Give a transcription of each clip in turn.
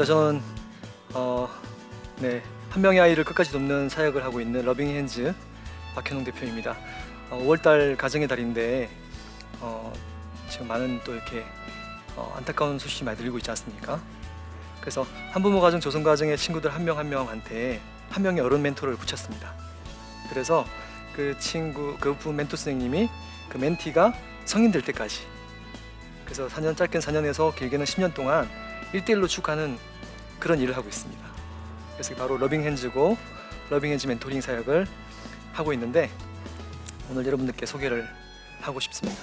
반갑습니다. 저는 어, 네, 한 명의 아이를 끝까지 돕는 사역을 하고 있는 러빙 핸즈 박현웅 대표입니다. 어, 5월달 가정의 달인데 어, 지금 많은 또 이렇게 어, 안타까운 소식이 많이 들리고 있지 않습니까? 그래서 한부모 가정, 조성 가정의 친구들 한 명 한 명한테 한 명의 어른 멘토를 붙였습니다. 그래서 그 친구, 그부 멘토 선생님이 그 멘티가 성인 될 때까지 그래서 4년 짧게는 4년에서 길게는 10년 동안 1대1로 축하는 그런 일을 하고 있습니다. 그래서 바로 러빙 핸즈고 러빙 핸즈 멘토링 사역을 하고 있는데 오늘 여러분들께 소개를 하고 싶습니다.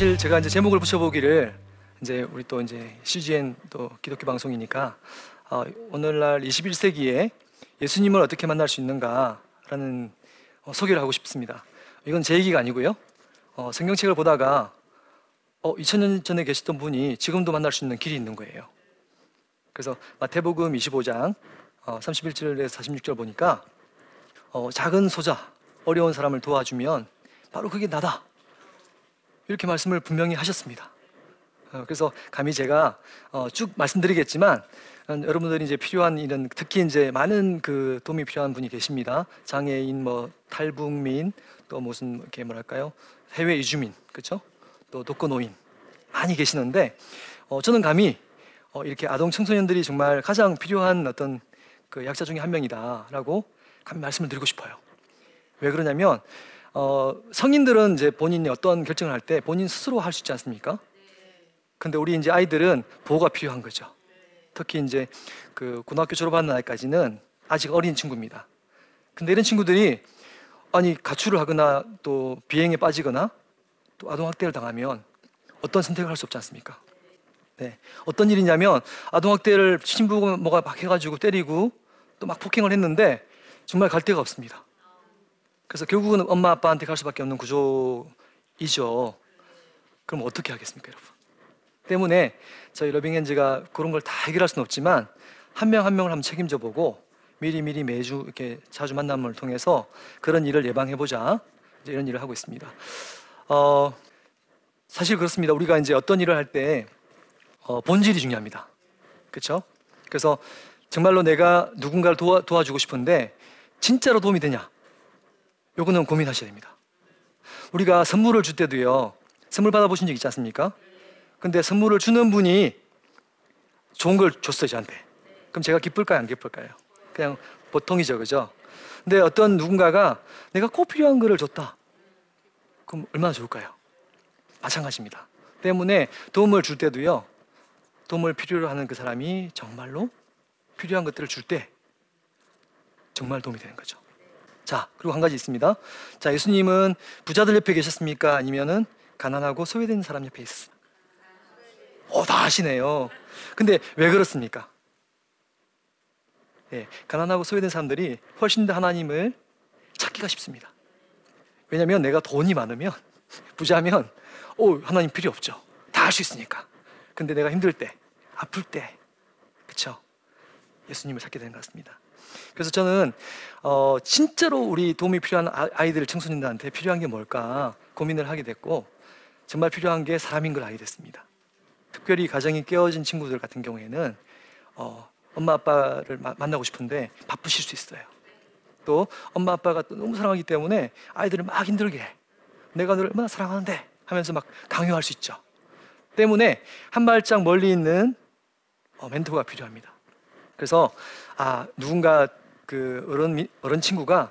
사실 제가 이제 제목을 붙여보기를 이제 우리 또 이제 CGN 또 기독교 방송이니까 어, 오늘날 21세기에 예수님을 어떻게 만날 수 있는가라는 어, 소개를 하고 싶습니다. 이건 제 얘기가 아니고요. 어, 성경책을 보다가 어, 2000년 전에 계셨던 분이 지금도 만날 수 있는 길이 있는 거예요. 그래서 마태복음 25장 어, 31절에서 46절 보니까 어, 작은 소자, 어려운 사람을 도와주면 바로 그게 나다. 이렇게 말씀을 분명히 하셨습니다. 어, 그래서 감히 제가 어, 쭉 말씀드리겠지만 어, 여러분들이 이제 필요한 일은 특히 이제 많은 그 도움이 필요한 분이 계십니다. 장애인, 뭐 탈북민, 또 무슨 이렇게 뭐랄까요 해외 이주민, 그렇죠? 또 독거노인 많이 계시는데 어, 저는 감히 어, 이렇게 아동 청소년들이 정말 가장 필요한 어떤 그 약자 중에 한 명이다라고 감히 말씀을 드리고 싶어요. 왜 그러냐면 어, 성인들은 이제 본인이 어떤 결정을 할 때 본인 스스로 할 수 있지 않습니까? 근데 우리 이제 아이들은 보호가 필요한 거죠. 특히 이제 그 고등학교 졸업하는 나이까지는 아직 어린 친구입니다. 근데 이런 친구들이 아니 가출을 하거나 또 비행에 빠지거나 또 아동 학대를 당하면 어떤 선택을 할 수 없지 않습니까? 네. 어떤 일이냐면 아동 학대를 신부모가 막 해가지고 때리고 또 막 폭행을 했는데 정말 갈 데가 없습니다. 그래서 결국은 엄마 아빠한테 갈 수밖에 없는 구조이죠. 그럼 어떻게 하겠습니까, 여러분? 때문에 저희 러빙엔즈가 그런 걸 다 해결할 수는 없지만 한명한 명을 한번 책임져 보고 미리 미리 매주 이렇게 자주 만남을 통해서 그런 일을 예방해 보자 이런 일을 하고 있습니다. 어, 사실 그렇습니다. 우리가 이제 어떤 일을 할때 어, 본질이 중요합니다. 그렇죠? 그래서 정말로 내가 누군가를 도와, 도와주고 싶은데 진짜로 도움이 되냐? 요거는 고민하셔야 됩니다. 우리가 선물을 줄 때도요. 선물 받아보신 적 있지 않습니까? 근데 선물을 주는 분이 좋은 걸 줬어요, 저한테. 그럼 제가 기쁠까요, 안 기쁠까요? 그냥 보통이죠, 그죠? 근데 어떤 누군가가 내가 꼭 필요한 거를 줬다. 그럼 얼마나 좋을까요? 마찬가지입니다. 때문에 도움을 줄 때도요, 도움을 필요로 하는 그 사람이 정말로 필요한 것들을 줄 때 정말 도움이 되는 거죠. 자, 그리고 한 가지 있습니다. 자, 예수님은 부자들 옆에 계셨습니까? 아니면은 가난하고 소외된 사람 옆에 있었습니까? 어, 다 아시네요. 근데 왜 그렇습니까? 예, 가난하고 소외된 사람들이 훨씬 더 하나님을 찾기가 쉽습니다. 왜냐하면 내가 돈이 많으면 부자면 오 하나님 필요 없죠. 다 할 수 있으니까. 근데 내가 힘들 때, 아플 때, 그렇죠? 예수님을 찾게 되는 것 같습니다. 그래서 저는 어, 진짜로 우리 도움이 필요한 아, 아이들 청소년들한테 필요한 게 뭘까 고민을 하게 됐고 정말 필요한 게 사람인 걸 알게 됐습니다. 특별히 가정이 깨어진 친구들 같은 경우에는 어, 엄마 아빠를 마, 만나고 싶은데 바쁘실 수 있어요. 또 엄마 아빠가 또 너무 사랑하기 때문에 아이들을 막 힘들게 해. 내가 너를 얼마나 사랑하는데 하면서 막 강요할 수 있죠. 때문에 한 발짝 멀리 있는 어, 멘토가 필요합니다. 그래서 아 누군가 그 어른 어른 친구가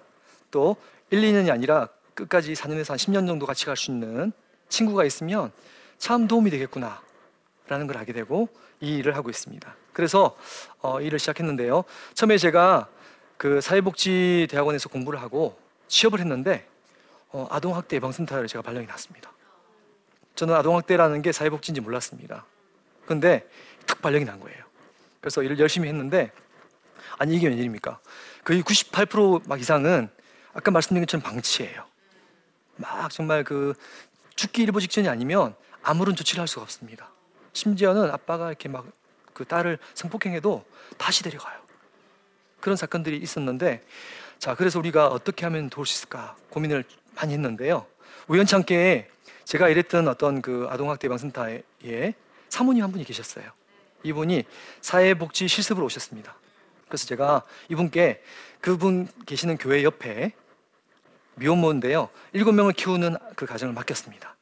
또 1, 2년이 아니라 끝까지 4년에서 한 10년 정도 같이 갈 수 있는 친구가 있으면 참 도움이 되겠구나 라는 걸 알게 되고 이 일을 하고 있습니다. 그래서 어, 일을 시작했는데요. 처음에 제가 그 사회복지 대학원에서 공부를 하고 취업을 했는데 어, 아동학대 예방센터를 제가 발령이 났습니다. 저는 아동학대라는 게 사회복지인지 몰랐습니다. 근데 탁 발령이 난 거예요. 그래서 일을 열심히 했는데 아니 이게 웬일입니까? 거의 98%막 이상은 아까 말씀드린 것처럼 방치예요. 막 정말 그 죽기 일보 직전이 아니면 아무런 조치를 할 수가 없습니다. 심지어는 아빠가 이렇게 막 그 딸을 성폭행해도 다시 데려가요. 그런 사건들이 있었는데 자 그래서 우리가 어떻게 하면 도울 수 있을까 고민을 많이 했는데요. 우연찮게 제가 일했던 어떤 그 아동학대 예방센터에 사모님 한 분이 계셨어요. 이분이 사회복지 실습으로 오셨습니다. 그래서 제가 이분께 그분 계시는 교회 옆에 미혼모인데요. 일곱 명을 키우는 그 가정을 맡겼습니다.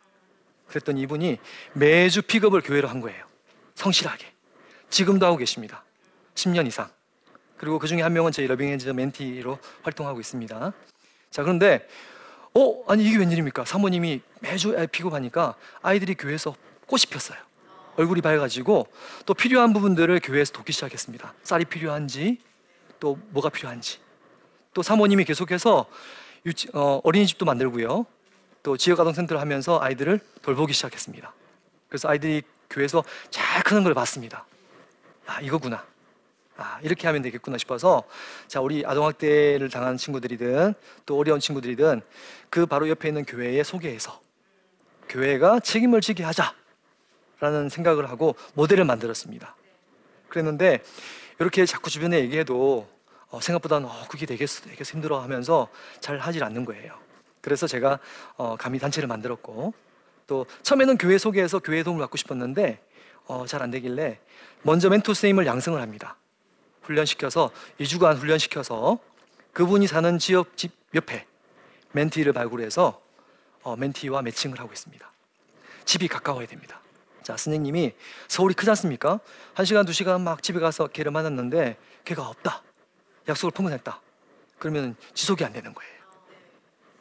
그랬더니 이분이 매주 픽업을 교회로 한 거예요. 성실하게. 지금도 하고 계십니다. 10년 이상. 그리고 그 중에 한 명은 저희 러빙엔즈 멘티로 활동하고 있습니다. 자, 그런데, 어, 아니, 이게 웬일입니까? 사모님이 매주 애 픽업하니까 아이들이 교회에서 꽃이 폈어요. 얼굴이 밝아지고 또 필요한 부분들을 교회에서 돕기 시작했습니다. 쌀이 필요한지, 또 뭐가 필요한지. 또 사모님이 계속해서 유치, 어, 어린이집도 만들고요. 또 지역아동센터를 하면서 아이들을 돌보기 시작했습니다. 그래서 아이들이 교회에서 잘 크는 걸 봤습니다. 아, 이거구나. 아, 이렇게 하면 되겠구나 싶어서 자, 우리 아동학대를 당한 친구들이든 또 어려운 친구들이든 그 바로 옆에 있는 교회에 소개해서 교회가 책임을 지게 하자 라는 생각을 하고 모델을 만들었습니다. 그랬는데 이렇게 자꾸 주변에 얘기해도 어, 생각보다는 어, 그게 되겠어, 되겠어 힘들어 하면서 잘 하질 않는 거예요. 그래서 제가 어, 감히 단체를 만들었고 또 처음에는 교회 소개해서 교회 도움을 받고 싶었는데 어, 잘 안 되길래 먼저 멘토 선생님을 양성을 합니다. 훈련시켜서 2주간 훈련시켜서 그분이 사는 지역 집 옆에 멘티를 발굴해서 어, 멘티와 매칭을 하고 있습니다. 집이 가까워야 됩니다. 자, 선생님이 서울이 크지 않습니까? 한 시간, 두 시간 막 집에 가서 걔를 만났는데 걔가 없다. 약속을 포문했다. 그러면 지속이 안 되는 거예요.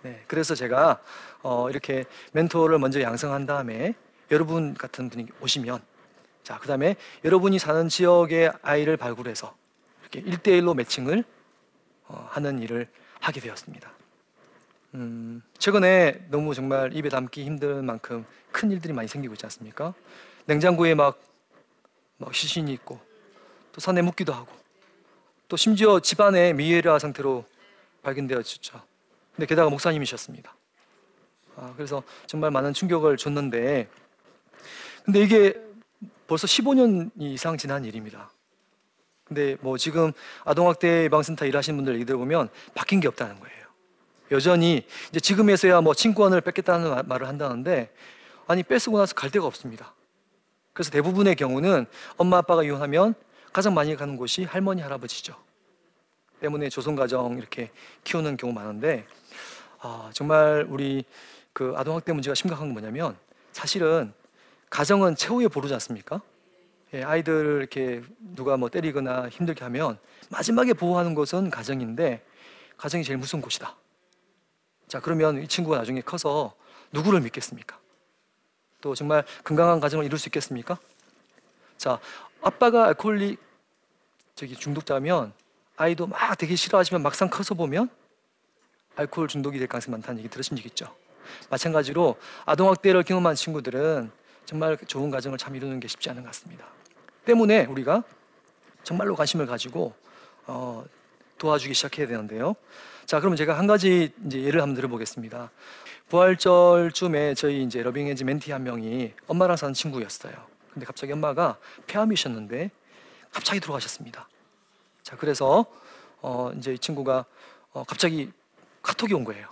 네, 그래서 제가 어, 이렇게 멘토를 먼저 양성한 다음에 여러분 같은 분이 오시면 자, 그 다음에 여러분이 사는 지역의 아이를 발굴해서 이렇게 1대1로 매칭을 어, 하는 일을 하게 되었습니다. 음, 최근에 너무 정말 입에 담기 힘든 만큼 큰 일들이 많이 생기고 있지 않습니까? 냉장고에 막, 막 시신이 있고 또 산에 묻기도 하고 또 심지어 집안에 미에라 상태로 발견되었죠. 근데 게다가 목사님이셨습니다. 아, 그래서 정말 많은 충격을 줬는데 근데 이게 벌써 15년 이상 지난 일입니다. 근데 뭐 지금 아동학대 예방센터 일하시는 분들 얘기 들어보면 바뀐 게 없다는 거예요. 여전히 이제 지금에서야 뭐 친권을 뺏겠다는 말을 한다는데 아니 뺏고 나서 갈 데가 없습니다. 그래서 대부분의 경우는 엄마 아빠가 이혼하면 가장 많이 가는 곳이 할머니 할아버지죠. 때문에 조선 가정 이렇게 키우는 경우 많은데 아, 정말 우리 그 아동 학대 문제가 심각한 건 뭐냐면 사실은 가정은 최후의 보루지 않습니까? 예, 아이들 이렇게 누가 뭐 때리거나 힘들게 하면 마지막에 보호하는 것은 가정인데 가정이 제일 무서운 곳이다. 자 그러면 이 친구가 나중에 커서 누구를 믿겠습니까? 또 정말 건강한 가정을 이룰 수 있겠습니까? 자 아빠가 알코올릭 저기 중독자면 아이도 막 되게 싫어하지만 막상 커서 보면 알코올 중독이 될 가능성이 많다는 얘기 있죠? 마찬가지로 아동학대를 경험한 친구들은 정말 좋은 가정을 참 이루는 게 쉽지 않은 것 같습니다. 때문에 우리가 정말로 관심을 가지고 어, 도와주기 시작해야 되는데요. 자, 그러면 제가 한 가지 이제 예를 한번 들어보겠습니다. 부활절쯤에 저희 이제 러빙엔지 멘티 한 명이 엄마랑 사는 친구였어요. 근데 갑자기 엄마가 폐암이셨는데 갑자기 돌아가셨습니다. 자, 그래서 어, 이제 이 친구가 어, 갑자기 카톡이 온 거예요.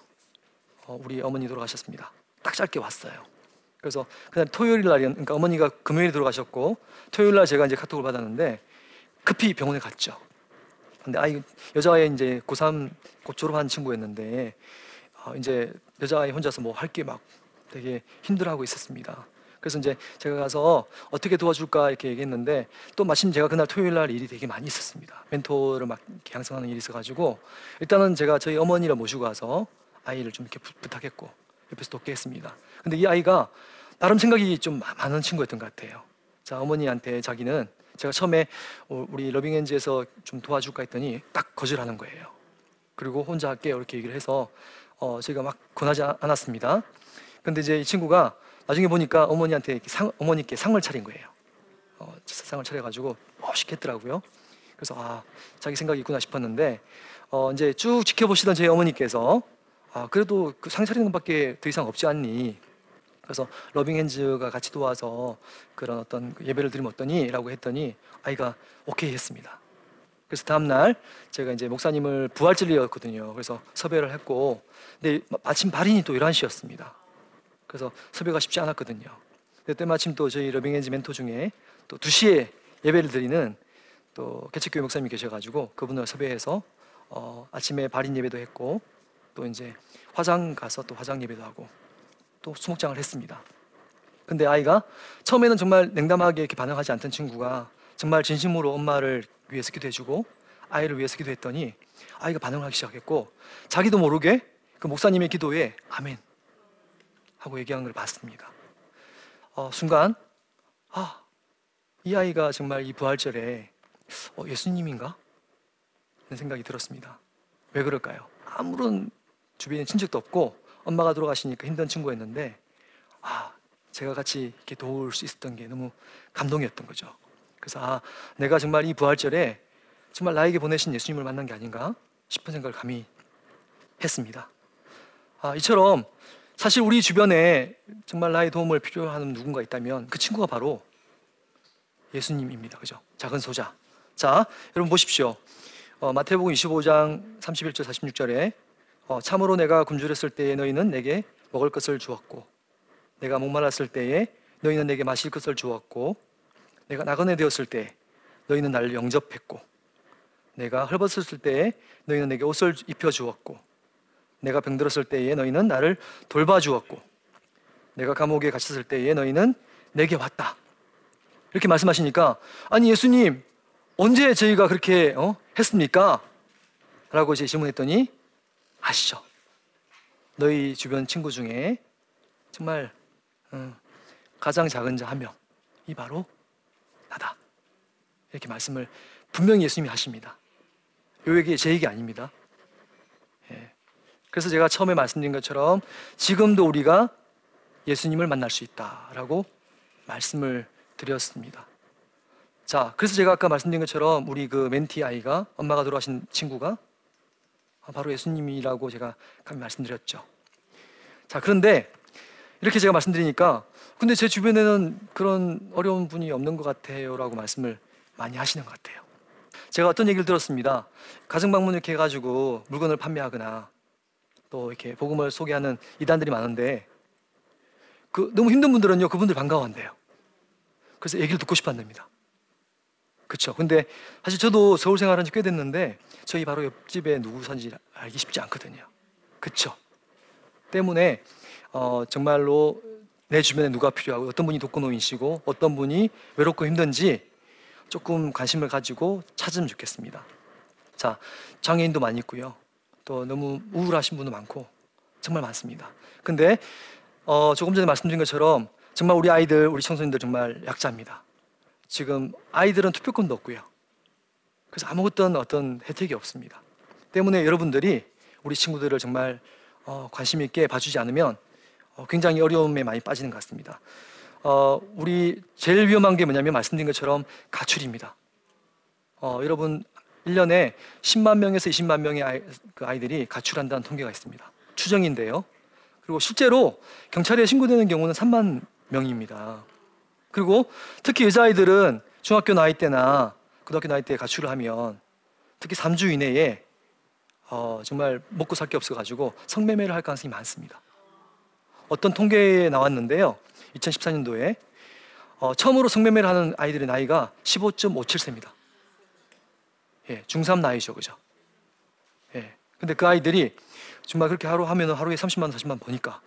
어, 우리 어머니 돌아가셨습니다. 딱 짧게 왔어요. 그래서 그날 토요일 날 그러니까 어머니가 금요일에 돌아가셨고 토요일 날 제가 이제 카톡을 받았는데 급히 병원에 갔죠. 근데 아이 여자아이 이제 고3 곧 졸업한 친구였는데 어, 이제 여자아이 혼자서 뭐 할 게 막 되게 힘들어하고 있었습니다. 그래서 이제 제가 가서 어떻게 도와줄까 이렇게 얘기했는데 또 마침 제가 그날 토요일 날 일이 되게 많이 있었습니다. 멘토를 막 양성하는 일이 있어가지고 일단은 제가 저희 어머니를 모시고 가서 아이를 좀 이렇게 부, 부탁했고 옆에서 돕게 했습니다. 근데 이 아이가 나름 생각이 좀 많은 친구였던 것 같아요. 자, 어머니한테 자기는 제가 처음에 어, 우리 러빙엔즈에서 좀 도와줄까 했더니 딱 거절하는 거예요. 그리고 혼자 할게요 이렇게 얘기를 해서 어, 제가 막 권하지 않았습니다. 근데 이제 이 친구가 나중에 보니까 어머니한테 상, 어머니께 상을 차린 거예요. 어, 상을 차려가지고 멋있게 했더라고요. 그래서 아 자기 생각이 있구나 싶었는데 어 이제 쭉 지켜보시던 저희 어머니께서 아 그래도 그 상 차리는 것밖에 더 이상 없지 않니? 그래서 러빙핸즈가 같이 도와서 그런 어떤 그 예배를 드리면 어떠니?라고 했더니 아이가 오케이 했습니다. 그래서 다음 날 제가 이제 목사님을 부활절이었거든요. 그래서 섭외를 했고 근데 마- 마침 발인이 또 11시였습니다. 그래서 섭외가 쉽지 않았거든요. 그때 마침 또 저희 러빙엔지 멘토 중에 또 2시에 예배를 드리는 또 개척교회 목사님이 계셔가지고 그분을 섭외해서 어, 아침에 발인 예배도 했고 또 이제 화장 가서 또 화장 예배도 하고 또 수목장을 했습니다. 근데 아이가 처음에는 정말 냉담하게 이렇게 반응하지 않던 친구가 정말 진심으로 엄마를 위해서 기도해주고 아이를 위해서 기도했더니 아이가 반응을 하기 시작했고 자기도 모르게 그 목사님의 기도에 아멘 하고 얘기하는 걸 봤습니다. 어, 순간 아, 이 아이가 정말 이 부활절에 어, 예수님인가? 하는 생각이 들었습니다. 왜 그럴까요? 아무런 주변에 친척도 없고 엄마가 돌아가시니까 힘든 친구였는데 아, 제가 같이 이렇게 도울 수 있었던 게 너무 감동이었던 거죠. 그래서 아, 내가 정말 이 부활절에 정말 나에게 보내신 예수님을 만난 게 아닌가 싶은 생각을 감히 했습니다. 아, 이처럼 사실 우리 주변에 정말 나의 도움을 필요하는 누군가 있다면 그 친구가 바로 예수님입니다. 그죠? 작은 소자. 자, 여러분 보십시오. 어, 마태복음 25장 31절 46절에 어, 참으로 내가 굶주렸을 때에 너희는 내게 먹을 것을 주었고 내가 목말랐을 때에 너희는 내게 마실 것을 주었고 내가 나그네 되었을 때 너희는 나를 영접했고 내가 헐벗었을 때에 너희는 내게 옷을 입혀 주었고 내가 병들었을 때에 너희는 나를 돌봐 주었고 내가 감옥에 갇혔을 때에 너희는 내게 왔다. 이렇게 말씀하시니까 아니 예수님 언제 저희가 그렇게 어? 했습니까? 라고 제 질문했더니 아시죠? 너희 주변 친구 중에 정말 음, 가장 작은 자 한 명, 이 바로 나다. 이렇게 말씀을 분명히 예수님이 하십니다. 요 얘기 제 얘기 아닙니다. 예. 그래서 제가 처음에 말씀드린 것처럼 지금도 우리가 예수님을 만날 수 있다라고 말씀을 드렸습니다. 자, 그래서 제가 아까 말씀드린 것처럼 우리 그 멘티 아이가 엄마가 돌아가신 친구가 바로 예수님이라고 제가 감히 말씀드렸죠. 자, 그런데 이렇게 제가 말씀드리니까 근데 제 주변에는 그런 어려운 분이 없는 것 같아요라고 말씀을 많이 하시는 것 같아요. 제가 어떤 얘기를 들었습니다. 가정 방문 이렇게 해가지고 물건을 판매하거나 또 이렇게 복음을 소개하는 이단들이 많은데 그 너무 힘든 분들은요 그분들 반가워한대요. 그래서 얘기를 듣고 싶어한답니다. 그렇죠. 근데 사실 저도 서울 생활한 지 꽤 됐는데 저희 바로 옆집에 누구 사는지 알기 쉽지 않거든요. 그렇죠. 때문에 어, 정말로 내 주변에 누가 필요하고 어떤 분이 독거노인이시고 어떤 분이 외롭고 힘든지 조금 관심을 가지고 찾으면 좋겠습니다. 자, 장애인도 많이 있고요. 또 너무 우울하신 분도 많고 정말 많습니다. 근데 어, 조금 전에 말씀드린 것처럼 정말 우리 아이들, 우리 청소년들 정말 약자입니다. 지금 아이들은 투표권도 없고요. 그래서 아무것도 어떤 혜택이 없습니다. 때문에 여러분들이 우리 친구들을 정말 어, 관심 있게 봐주지 않으면 어, 굉장히 어려움에 많이 빠지는 것 같습니다. 어, 우리 제일 위험한 게 뭐냐면 말씀드린 것처럼 가출입니다. 어, 여러분 1년에 10만 명에서 20만 명의 아이, 그 아이들이 가출한다는 통계가 있습니다. 추정인데요. 그리고 실제로 경찰에 신고되는 경우는 3만 명입니다. 그리고 특히 여자아이들은 중학교 나이 때나 고등학교 나이 때 가출을 하면 특히 3주 이내에 어, 정말 먹고 살 게 없어가지고 성매매를 할 가능성이 많습니다. 어떤 통계에 나왔는데요. 2014년도에 어, 처음으로 성매매를 하는 아이들의 나이가 15.57세입니다. 예, 중3 나이죠, 그죠? 예. 근데 그 아이들이 정말 그렇게 하루 하면 하루에 30만 원, 40만 원 버니까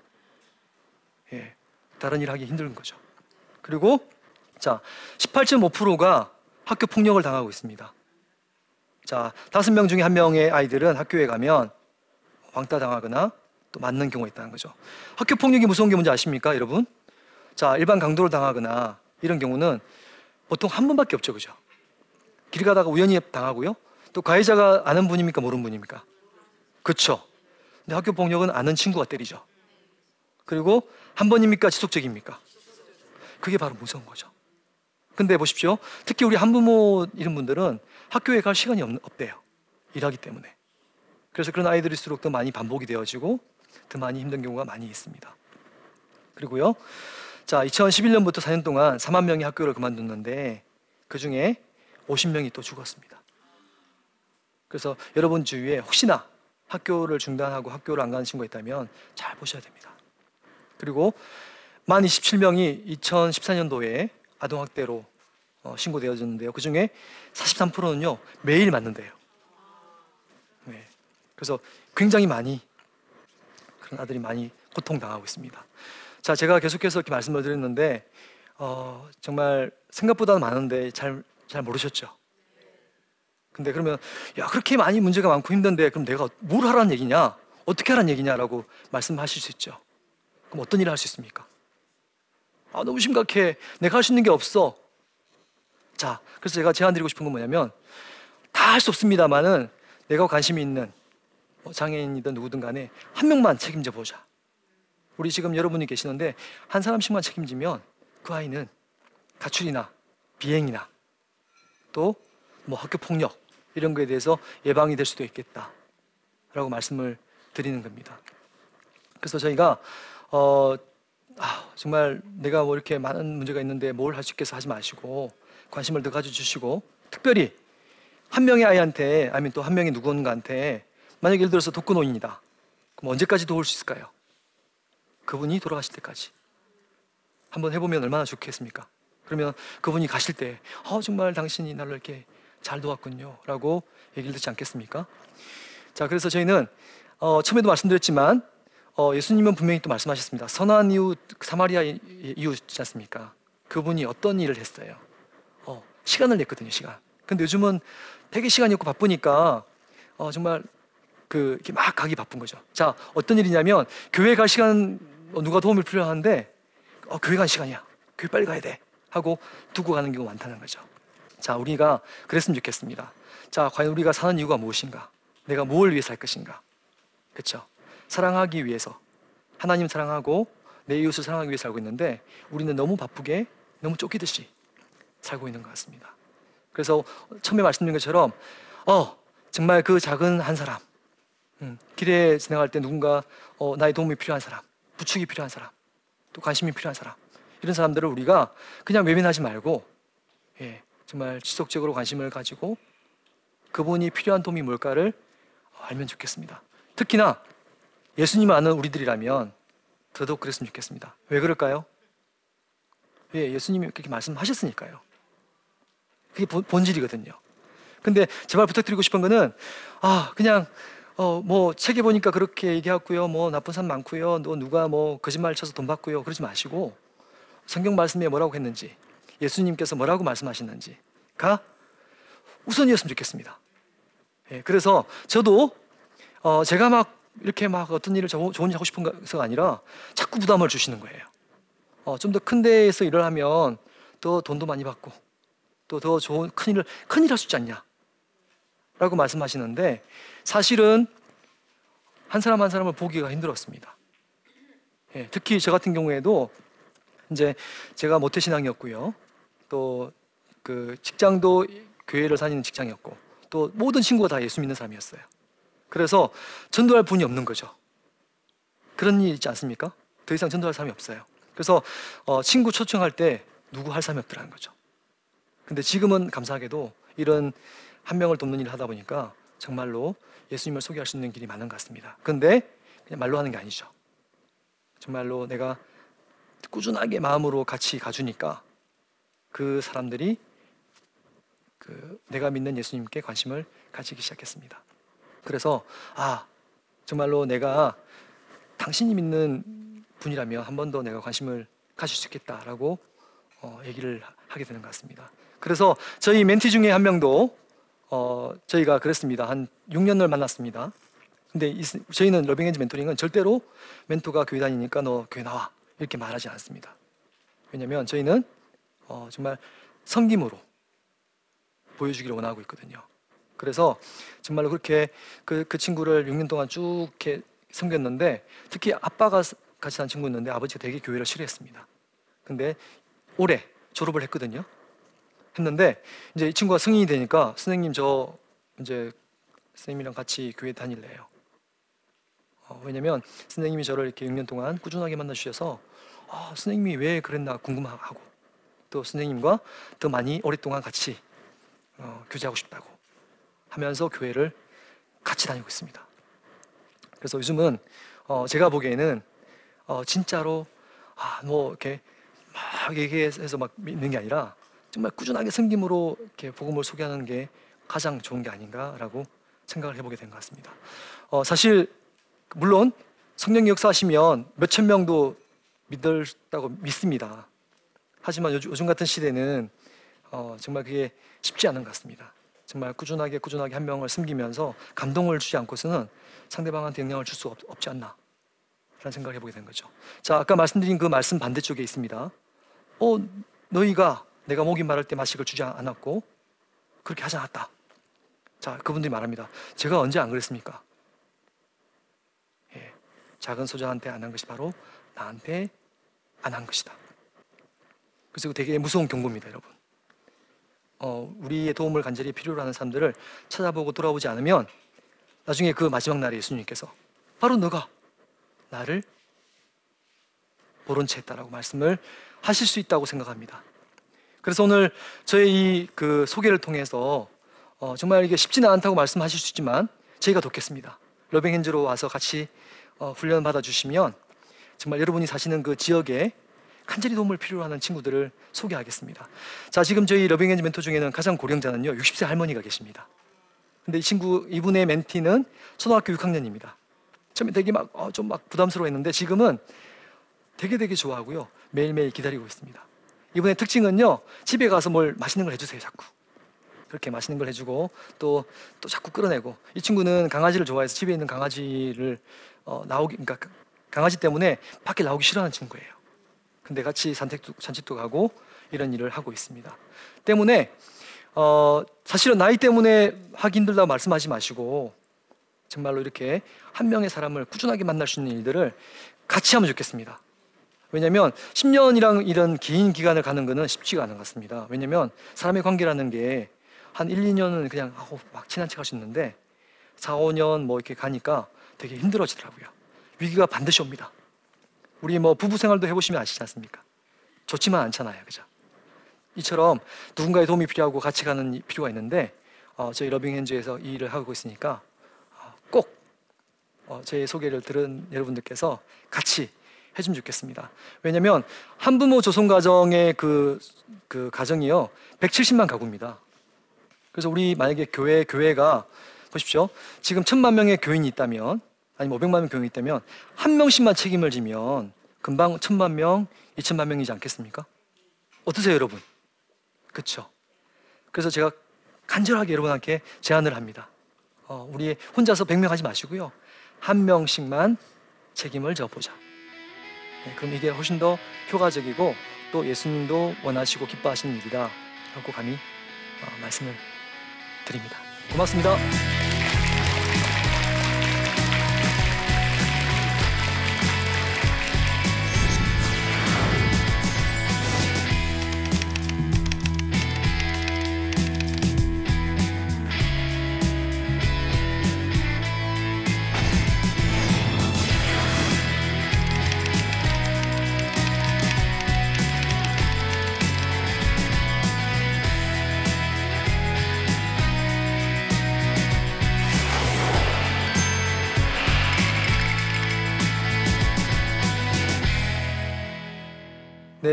예, 다른 일 하기 힘든 거죠. 그리고 자, 18.5%가 학교 폭력을 당하고 있습니다. 자, 다섯 명 중에 한 명의 아이들은 학교에 가면 왕따 당하거나 또 맞는 경우가 있다는 거죠. 학교 폭력이 무서운 게 뭔지 아십니까, 여러분? 자, 일반 강도를 당하거나 이런 경우는 보통 한 번밖에 없죠, 그죠? 길 가다가 우연히 당하고요. 또 가해자가 아는 분입니까, 모르는 분입니까? 그렇죠. 근데 학교 폭력은 아는 친구가 때리죠. 그리고 한 번입니까, 지속적입니까? 그게 바로 무서운 거죠. 근데 보십시오. 특히 우리 한부모 이런 분들은 학교에 갈 시간이 없, 없대요. 일하기 때문에. 그래서 그런 아이들일수록 더 많이 반복이 되어지고 더 많이 힘든 경우가 많이 있습니다. 그리고요. 자, 2011년부터 4년 동안 4만 명이 학교를 그만뒀는데 그 중에 50명이 또 죽었습니다. 그래서 여러분 주위에 혹시나 학교를 중단하고 학교를 안 가는 친구가 있다면 잘 보셔야 됩니다. 그리고 만 27명이 2014년도에 아동학대로 어, 신고되어졌는데요. 그 중에 43%는요 매일 맞는데요. 네. 그래서 굉장히 많이 그런 아들이 많이 고통당하고 있습니다. 자, 제가 계속해서 이렇게 말씀을 드렸는데 어, 정말 생각보다는 많은데 잘, 잘 모르셨죠? 근데 그러면 야 그렇게 많이 문제가 많고 힘든데 그럼 내가 뭘 하라는 얘기냐? 어떻게 하라는 얘기냐라고 말씀하실 수 있죠. 그럼 어떤 일을 할 수 있습니까? 아 너무 심각해. 내가 할 수 있는 게 없어. 자, 그래서 제가 제안 드리고 싶은 건 뭐냐면 다 할 수 없습니다만은 내가 관심이 있는 뭐 장애인이든 누구든 간에 한 명만 책임져 보자. 우리 지금 여러분이 계시는데 한 사람씩만 책임지면 그 아이는 가출이나 비행이나 또 뭐 학교 폭력 이런 거에 대해서 예방이 될 수도 있겠다라고 말씀을 드리는 겁니다. 그래서 저희가 어, 아, 정말 내가 뭐 이렇게 많은 문제가 있는데 뭘 할 수 있겠어 하지 마시고 관심을 더 가져주시고 특별히 한 명의 아이한테 아니면 또 한 명의 누군가한테 만약 예를 들어서 독거노인이다. 그럼 언제까지 도울 수 있을까요? 그분이 돌아가실 때까지 한번 해보면 얼마나 좋겠습니까? 그러면 그분이 가실 때, 어, 정말 당신이 나를 이렇게 잘 도왔군요. 라고 얘기를 듣지 않겠습니까? 자, 그래서 저희는 어, 처음에도 말씀드렸지만 어, 예수님은 분명히 또 말씀하셨습니다. 선한 이웃, 사마리아 이웃이지 않습니까? 그분이 어떤 일을 했어요? 어, 시간을 냈거든요, 시간. 근데 요즘은 되게 시간이 없고 바쁘니까 어, 정말 그 이렇게 막 가기 바쁜 거죠. 자, 어떤 일이냐면 교회 갈 시간 어, 누가 도움이 필요한데 어, 교회 갈 시간이야. 교회 빨리 가야 돼. 하고 두고 가는 경우가 많다는 거죠. 자, 우리가 그랬으면 좋겠습니다. 자, 과연 우리가 사는 이유가 무엇인가? 내가 무엇을 위해 살 것인가? 그렇죠? 사랑하기 위해서 하나님 사랑하고 내 이웃을 사랑하기 위해 살고 있는데 우리는 너무 바쁘게 너무 쫓기듯이 살고 있는 것 같습니다. 그래서 처음에 말씀드린 것처럼 어 정말 그 작은 한 사람 음, 길에 지나갈 때 누군가 어, 나의 도움이 필요한 사람 부축이 필요한 사람 또 관심이 필요한 사람 이런 사람들을 우리가 그냥 외면하지 말고 예, 정말 지속적으로 관심을 가지고 그분이 필요한 도움이 뭘까를 알면 좋겠습니다. 특히나 예수님 아는 우리들이라면 더더욱 그랬으면 좋겠습니다. 왜 그럴까요? 예, 예수님이 그렇게 말씀하셨으니까요. 그게 본질이거든요. 근데 제발 부탁드리고 싶은 거는 아 그냥 어 뭐 책에 보니까 그렇게 얘기하고요. 뭐 나쁜 사람 많고요. 너 누가 뭐 거짓말 쳐서 돈 받고요. 그러지 마시고 성경 말씀에 뭐라고 했는지 예수님께서 뭐라고 말씀하셨는지가 우선이었으면 좋겠습니다. 예, 그래서 저도 어 제가 막 이렇게 막 어떤 일을 좋은 일 하고 싶은 것가 아니라 자꾸 부담을 주시는 거예요. 어, 좀 더 큰 데에서 일을 하면 또 돈도 많이 받고 또 더 좋은 큰 일을 큰 일 할 수 있지 않냐? 라고 말씀하시는데 사실은 한 사람 한 사람을 보기가 힘들었습니다. 예, 특히 저 같은 경우에도 이제 제가 모태 신앙이었고요. 또 그 직장도 교회를 다니는 직장이었고 또 모든 친구가 다 예수 믿는 사람이었어요. 그래서 전도할 분이 없는 거죠. 그런 일 있지 않습니까? 더 이상 전도할 사람이 없어요. 그래서 어, 친구 초청할 때 누구 할 사람이 없더라는 거죠. 근데 지금은 감사하게도 이런 한 명을 돕는 일을 하다 보니까 정말로 예수님을 소개할 수 있는 길이 많은 것 같습니다. 근데 그냥 말로 하는 게 아니죠. 정말로 내가 꾸준하게 마음으로 같이 가주니까 그 사람들이 그 내가 믿는 예수님께 관심을 가지기 시작했습니다. 그래서 아 정말로 내가 당신이 믿는 분이라면 한 번 더 내가 관심을 가질 수 있겠다라고 어, 얘기를 하게 되는 것 같습니다. 그래서 저희 멘티 중에 한 명도 어, 저희가 그랬습니다. 한 6년을 만났습니다. 근데 이, 저희는 러빙엔지 멘토링은 절대로 멘토가 교회 다니니까 너 교회 나와 이렇게 말하지 않습니다. 왜냐하면 저희는 어, 정말 성김으로 보여주기를 원하고 있거든요. 그래서 정말로 그렇게 그, 그 친구를 6년 동안 쭉 이렇게 섬겼는데 특히 아빠가 같이 산 친구였는데 아버지가 되게 교회를 싫어했습니다. 근데 올해 졸업을 했거든요. 했는데 이제 이 친구가 성인이 되니까 선생님 저 이제 선생님이랑 같이 교회 다닐래요. 어, 왜냐면 선생님이 저를 이렇게 6년 동안 꾸준하게 만나 주셔서 아, 선생님이 왜 그랬나 궁금하고 또 선생님과 더 많이 오랫동안 같이 어, 교제하고 싶다고 하면서 교회를 같이 다니고 있습니다. 그래서 요즘은 어, 제가 보기에는 어, 진짜로 아, 뭐 이렇게 막 얘기해서 막 믿는 게 아니라 정말 꾸준하게 섬김으로 이렇게 복음을 소개하는 게 가장 좋은 게 아닌가라고 생각을 해보게 된 것 같습니다. 어, 사실 물론 성령 역사하시면 몇천 명도 믿었다고 믿습니다. 하지만 요즘, 같은 시대는 어, 정말 그게 쉽지 않은 것 같습니다. 정말 꾸준하게 꾸준하게 한 명을 섬기면서 감동을 주지 않고서는 상대방한테 영향을 줄 수 없지 않나 라는 생각을 해보게 된 거죠. 자, 아까 말씀드린 그 말씀 반대쪽에 있습니다. 어, 너희가 내가 목이 마를 때 마식을 주지 않았고 그렇게 하지 않았다. 자, 그분들이 말합니다. 제가 언제 안 그랬습니까? 예, 작은 소자한테 안 한 것이 바로 나한테 안 한 것이다. 그래서 되게 무서운 경고입니다, 여러분. 어, 우리의 도움을 간절히 필요로 하는 사람들을 찾아보고 돌아오지 않으면 나중에 그 마지막 날에 예수님께서 바로 너가 나를 보론 채 했다라고 말씀을 하실 수 있다고 생각합니다. 그래서 오늘 저의 이 그 소개를 통해서 어, 정말 이게 쉽지는 않다고 말씀하실 수 있지만 저희가 돕겠습니다. 러빙핸즈로 와서 같이 어, 훈련 받아 주시면 정말 여러분이 사시는 그 지역에 간절히 도움을 필요로 하는 친구들을 소개하겠습니다. 자, 지금 저희 러빙엔지 멘토 중에는 가장 고령자는요, 60세 할머니가 계십니다. 근데 이 친구, 이분의 멘티는 초등학교 6학년입니다. 처음에 되게 막, 어, 좀막 부담스러워 했는데 지금은 되게 되게 좋아하고요. 매일매일 기다리고 있습니다. 이분의 특징은요, 집에 가서 뭘 맛있는 걸 해주세요, 자꾸. 그렇게 맛있는 걸 해주고 또, 또 자꾸 끌어내고 이 친구는 강아지를 좋아해서 집에 있는 강아지를 어, 나오기, 그러니까 강아지 때문에 밖에 나오기 싫어하는 친구예요. 근데 같이 산책도, 산책도 가고 이런 일을 하고 있습니다. 때문에 어, 사실은 나이 때문에 하기 힘들다고 말씀하지 마시고 정말로 이렇게 한 명의 사람을 꾸준하게 만날 수 있는 일들을 같이 하면 좋겠습니다. 왜냐하면 10년이랑 이런 긴 기간을 가는 것은 쉽지가 않은 것 같습니다. 왜냐하면 사람의 관계라는 게 한 1, 2년은 그냥 하고 막 친한 척 할 수 있는데 4, 5년 뭐 이렇게 가니까 되게 힘들어지더라고요. 위기가 반드시 옵니다. 우리 뭐 부부 생활도 해보시면 아시지 않습니까? 좋지만 않잖아요, 그죠? 이처럼 누군가의 도움이 필요하고 같이 가는 필요가 있는데 어, 저희 러빙핸즈에서 이 일을 하고 있으니까 어, 꼭 어, 제 소개를 들은 여러분들께서 같이 해주면 좋겠습니다. 왜냐하면 한부모 조성 가정의 그, 그 가정이요 170만 가구입니다. 그래서 우리 만약에 교회 교회가 보십시오. 지금 천만 명의 교인이 있다면 아니면 500만 명 교인이 있다면 한 명씩만 책임을 지면 금방 천만 명, 이천만 명이지 않겠습니까? 어떠세요, 여러분? 그렇죠? 그래서 제가 간절하게 여러분한테 제안을 합니다. 어, 우리 혼자서 100명 하지 마시고요. 한 명씩만 책임을 져보자. 네, 그럼 이게 훨씬 더 효과적이고 또 예수님도 원하시고 기뻐하시는 일이다. 라고 감히 어, 말씀을 드립니다. 고맙습니다.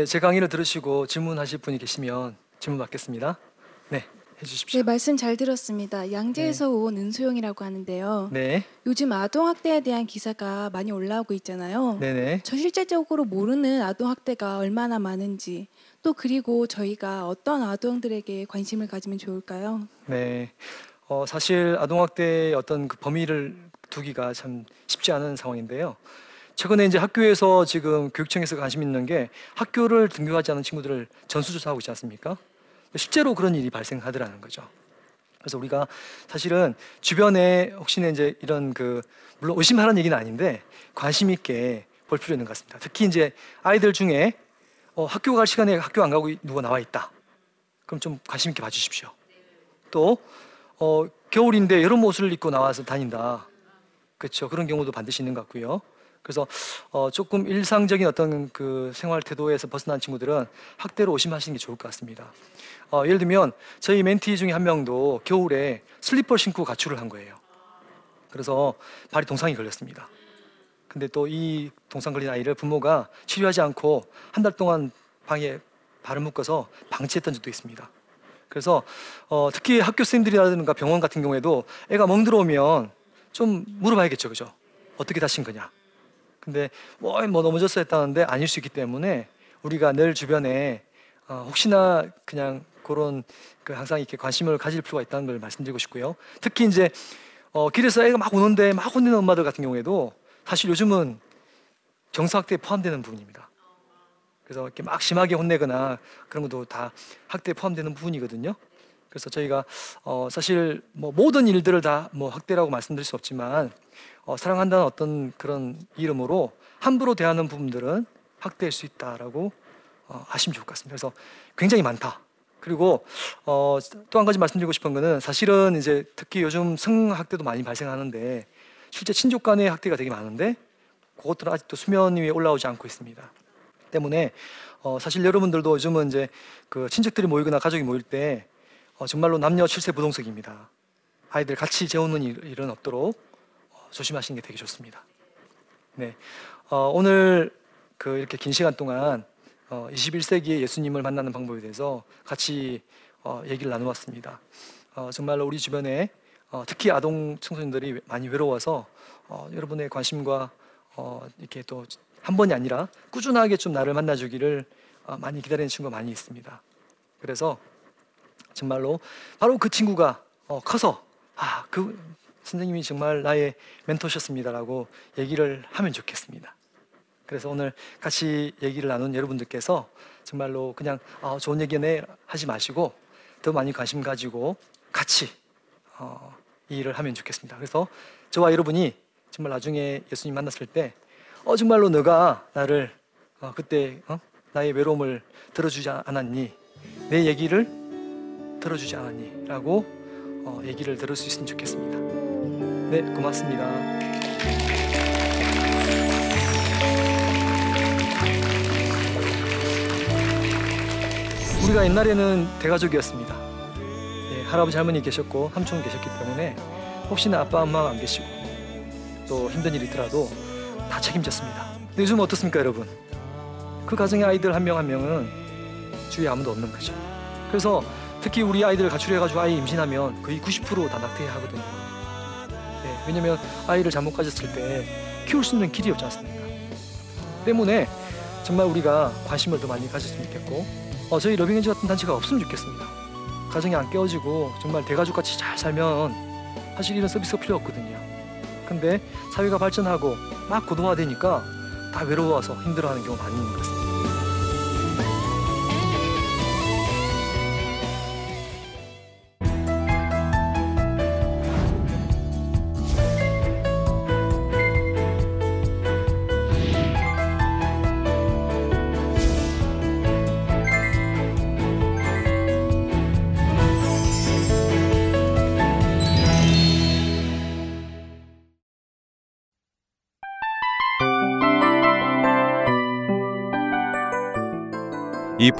네, 제 강의를 들으시고 질문하실 분이 계시면 질문 받겠습니다. 네, 해주십시오. 네, 말씀 잘 들었습니다. 양재에서 온 은소영이라고 하는데요. 네, 요즘 아동 학대에 대한 기사가 많이 올라오고 있잖아요. 네, 네. 저 실제적으로 모르는 아동 학대가 얼마나 많은지 또 그리고 저희가 어떤 아동들에게 관심을 가지면 좋을까요? 네. 어, 사실 아동학대의 어떤 그 범위를 두기가 참 쉽지 않은 상황인데요. 최근에 이제 학교에서 지금 교육청에서 관심 있는 게 학교를 등교하지 않은 친구들을 전수조사하고 있지 않습니까? 실제로 그런 일이 발생하더라는 거죠. 그래서 우리가 사실은 주변에 혹시나 이제 이런 그 물론 의심하는 얘기는 아닌데 관심 있게 볼 필요 있는 것 같습니다. 특히 이제 아이들 중에 어, 학교 갈 시간에 학교 안 가고 누가 나와 있다. 그럼 좀 관심 있게 봐주십시오. 또 어, 겨울인데 여름 옷을 입고 나와서 다닌다. 그렇죠. 그런 경우도 반드시 있는 것 같고요. 그래서 어, 조금 일상적인 어떤 그 생활 태도에서 벗어난 친구들은 학대로 오심하시는 게 좋을 것 같습니다. 어, 예를 들면 저희 멘티 중에 한 명도 겨울에 슬리퍼 신고 가출을 한 거예요. 그래서 발이 동상이 걸렸습니다. 근데 또 이 동상 걸린 아이를 부모가 치료하지 않고 한 달 동안 방에 발을 묶어서 방치했던 적도 있습니다. 그래서 어, 특히 학교 선생님들이라든가 병원 같은 경우에도 애가 멍들어오면 좀 물어봐야겠죠, 그죠? 어떻게 다친 거냐? 근데 뭐, 뭐 넘어졌어 했다는데 아닐 수 있기 때문에 우리가 늘 주변에 어, 혹시나 그냥 그런 그 항상 이렇게 관심을 가질 필요가 있다는 걸 말씀드리고 싶고요. 특히 이제 어, 길에서 애가 막 우는데 막 혼내는 엄마들 같은 경우에도 사실 요즘은 정서학대에 포함되는 부분입니다. 그래서 이렇게 막 심하게 혼내거나 그런 것도 다 학대에 포함되는 부분이거든요. 그래서 저희가 어, 사실 뭐 모든 일들을 다 뭐 학대라고 말씀드릴 수 없지만 어, 사랑한다는 어떤 그런 이름으로 함부로 대하는 부분들은 학대일 수 있다라고 어, 아시면 좋을 것 같습니다. 그래서 굉장히 많다. 그리고 어, 또 한 가지 말씀드리고 싶은 거는 사실은 이제 특히 요즘 성학대도 많이 발생하는데 실제 친족 간의 학대가 되게 많은데 그것들은 아직도 수면 위에 올라오지 않고 있습니다. 때문에 어, 사실 여러분들도 요즘은 이제 그 친척들이 모이거나 가족이 모일 때 어, 정말로 남녀 칠세 부동석입니다. 아이들 같이 재우는 일, 일은 없도록 어, 조심하시는 게 되게 좋습니다. 네, 어, 오늘 그 이렇게 긴 시간 동안 어, 21세기의 예수님을 만나는 방법에 대해서 같이 어, 얘기를 나누었습니다. 어, 정말로 우리 주변에 어, 특히 아동 청소년들이 많이 외로워서 어, 여러분의 관심과 어, 이렇게 또 한 번이 아니라 꾸준하게 좀 나를 만나주기를 어, 많이 기다리는 친구가 많이 있습니다. 그래서 정말로 바로 그 친구가 어, 커서 아 그 선생님이 정말 나의 멘토셨습니다라고 얘기를 하면 좋겠습니다. 그래서 오늘 같이 얘기를 나눈 여러분들께서 정말로 그냥 아, 좋은 얘기네 하지 마시고 더 많이 관심 가지고 같이 어, 이 일을 하면 좋겠습니다. 그래서 저와 여러분이 정말 나중에 예수님 만났을 때 어, 정말로 너가 나를 어, 그때 어? 나의 외로움을 들어주지 않았니? 내 얘기를 들어주지 않았니? 라고 어, 얘기를 들을 수 있으면 좋겠습니다. 네, 고맙습니다. 우리가 옛날에는 대가족이었습니다. 예, 할아버지 할머니 계셨고 삼촌 계셨기 때문에 혹시나 아빠 엄마가 안 계시고 또 힘든 일이 있더라도 다 책임졌습니다. 근데 요즘 어떻습니까, 여러분? 그 가정의 아이들 한 명한 명은 주위에 아무도 없는 거죠. 그래서 특히 우리 아이들 가출해가지고 아이 임신하면 거의 90%다 낙태하거든요. 예, 왜냐면 아이를 잘못 가졌을 때 키울 수 있는 길이 없지 않습니까? 때문에 정말 우리가 관심을 더 많이 가졌으면 좋겠고 어, 저희 러빙엔지 같은 단체가 없으면 좋겠습니다. 가정이 안 깨어지고 정말 대가족같이 잘 살면 사실 이런 서비스가 필요 없거든요. 근데 사회가 발전하고 막 고도화되니까 다 외로워서 힘들어하는 경우가 많이 있는 것 같습니다.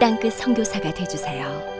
땅끝 성교사가 되주세요